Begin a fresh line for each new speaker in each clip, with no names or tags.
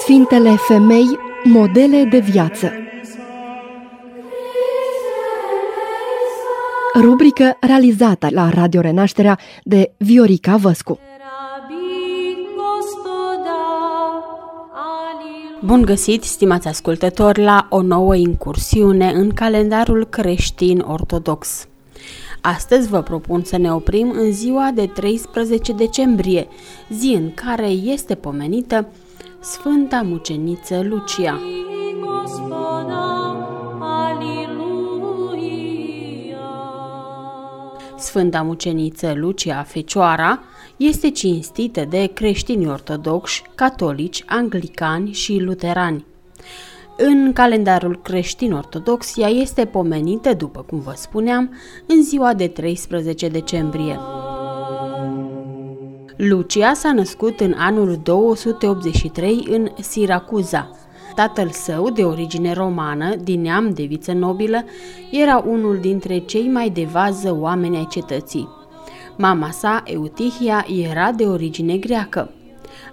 Sfintele femei, modele de viață. Rubrică realizată la Radio Renașterea de Viorica Văscu.
Bun găsit, stimați ascultători, la o nouă incursiune în calendarul creștin ortodox. Astăzi vă propun să ne oprim în ziua de 13 decembrie, zi în care este pomenită Sfânta Muceniță Lucia. Sfânta Muceniță Lucia Fecioara este cinstită de creștini ortodoxi, catolici, anglicani și luterani. În calendarul creștin-ortodox, ea este pomenită, după cum vă spuneam, în ziua de 13 decembrie. Lucia s-a născut în anul 283 în Siracuza. Tatăl său, de origine romană, din neam de viță nobilă, era unul dintre cei mai de vază oameni ai cetății. Mama sa, Eutihia, era de origine greacă.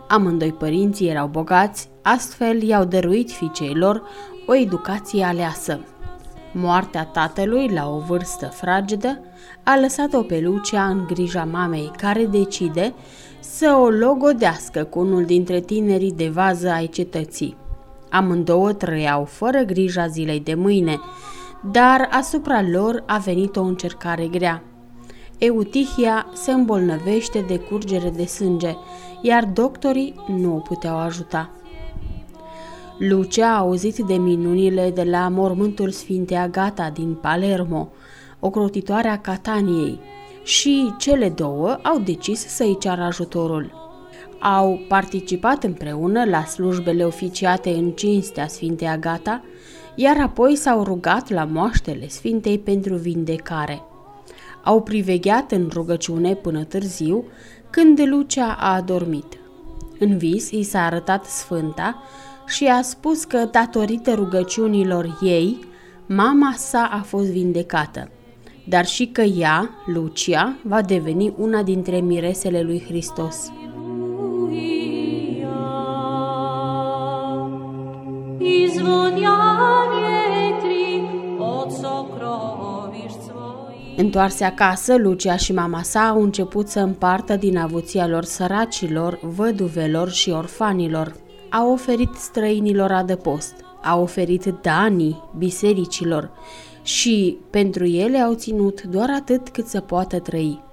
Amândoi părinții erau bogați, astfel i-au dăruit fiicei lor o educație aleasă. Moartea tatălui, la o vârstă fragedă, a lăsat-o pe Lucia în grija mamei, care decide să o logodească cu unul dintre tinerii de vază ai cetății. Amândouă trăiau fără grija zilei de mâine, dar asupra lor a venit o încercare grea. Eutihia se îmbolnăvește de curgere de sânge, iar doctorii nu o puteau ajuta. Lucia a auzit de minunile de la mormântul Sfintei Agata din Palermo, ocrotitoarea Cataniei, și cele două au decis să-i ceară ajutorul. Au participat împreună la slujbele oficiate în cinstea Sfintei Agata, iar apoi s-au rugat la moaștele Sfintei pentru vindecare. Au privegheat în rugăciune până târziu, când Lucia a adormit. În vis i s-a arătat Sfânta și a spus că, datorită rugăciunilor ei, mama sa a fost vindecată, dar și că ea, Lucia, va deveni una dintre miresele lui Hristos. Întoarse acasă, Lucia și mama sa au început să împartă din avuția lor săracilor, văduvelor și orfanilor. Au oferit străinilor adăpost, au oferit danii bisericilor și pentru ele au ținut doar atât cât să poată trăi.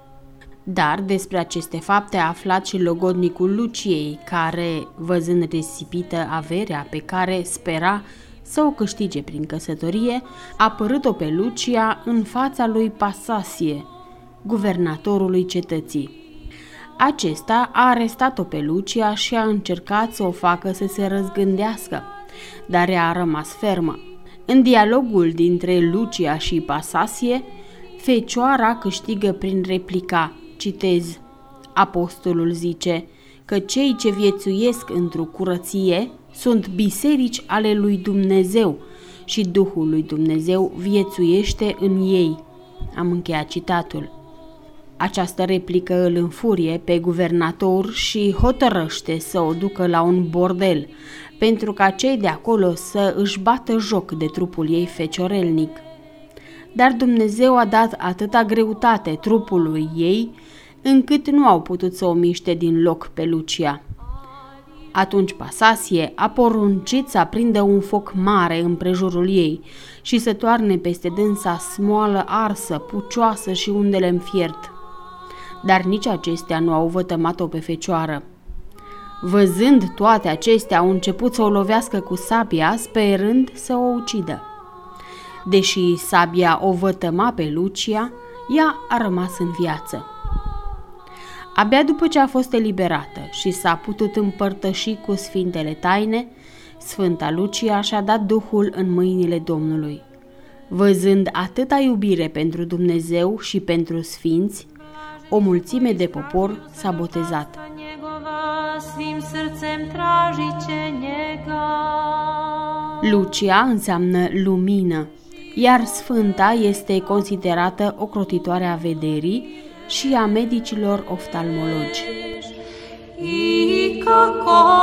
Dar despre aceste fapte a aflat și logodnicul Luciei, care, văzând risipită averea pe care spera să o câștige prin căsătorie, a părât-o pe Lucia în fața lui Pasasie, guvernatorului cetății. Acesta a arestat-o pe Lucia și a încercat să o facă să se răzgândească, dar ea a rămas fermă. În dialogul dintre Lucia și Pasasie, Fecioara câștigă prin replica, citez, Apostolul zice că cei ce viețuiesc într-o curăție sunt biserici ale lui Dumnezeu și Duhul lui Dumnezeu viețuiește în ei. Am încheiat citatul. Această replică îl înfurie pe guvernator și hotărăște să o ducă la un bordel, pentru ca cei de acolo să își bată joc de trupul ei feciorelnic. Dar Dumnezeu a dat atâta greutate trupului ei, încât nu au putut să o miște din loc pe Lucia. Atunci Pasasie a poruncit să aprindă un foc mare în prejurul ei și să toarne peste dânsa smoală arsă, pucioasă și undele în fiert. Dar nici acestea nu au vătămat-o pe fecioară. Văzând toate acestea, au început să o lovească cu sabia, sperând să o ucidă. Deși sabia o vătăma pe Lucia, ea a rămas în viață. Abia după ce a fost eliberată și s-a putut împărtăși cu sfintele taine, Sfânta Lucia și-a dat Duhul în mâinile Domnului. Văzând atâta iubire pentru Dumnezeu și pentru sfinți, o mulțime de popor s-a botezat. Lucia înseamnă lumină, iar Sfânta este considerată o crotitoare a vederii și a medicilor oftalmologi.
I kako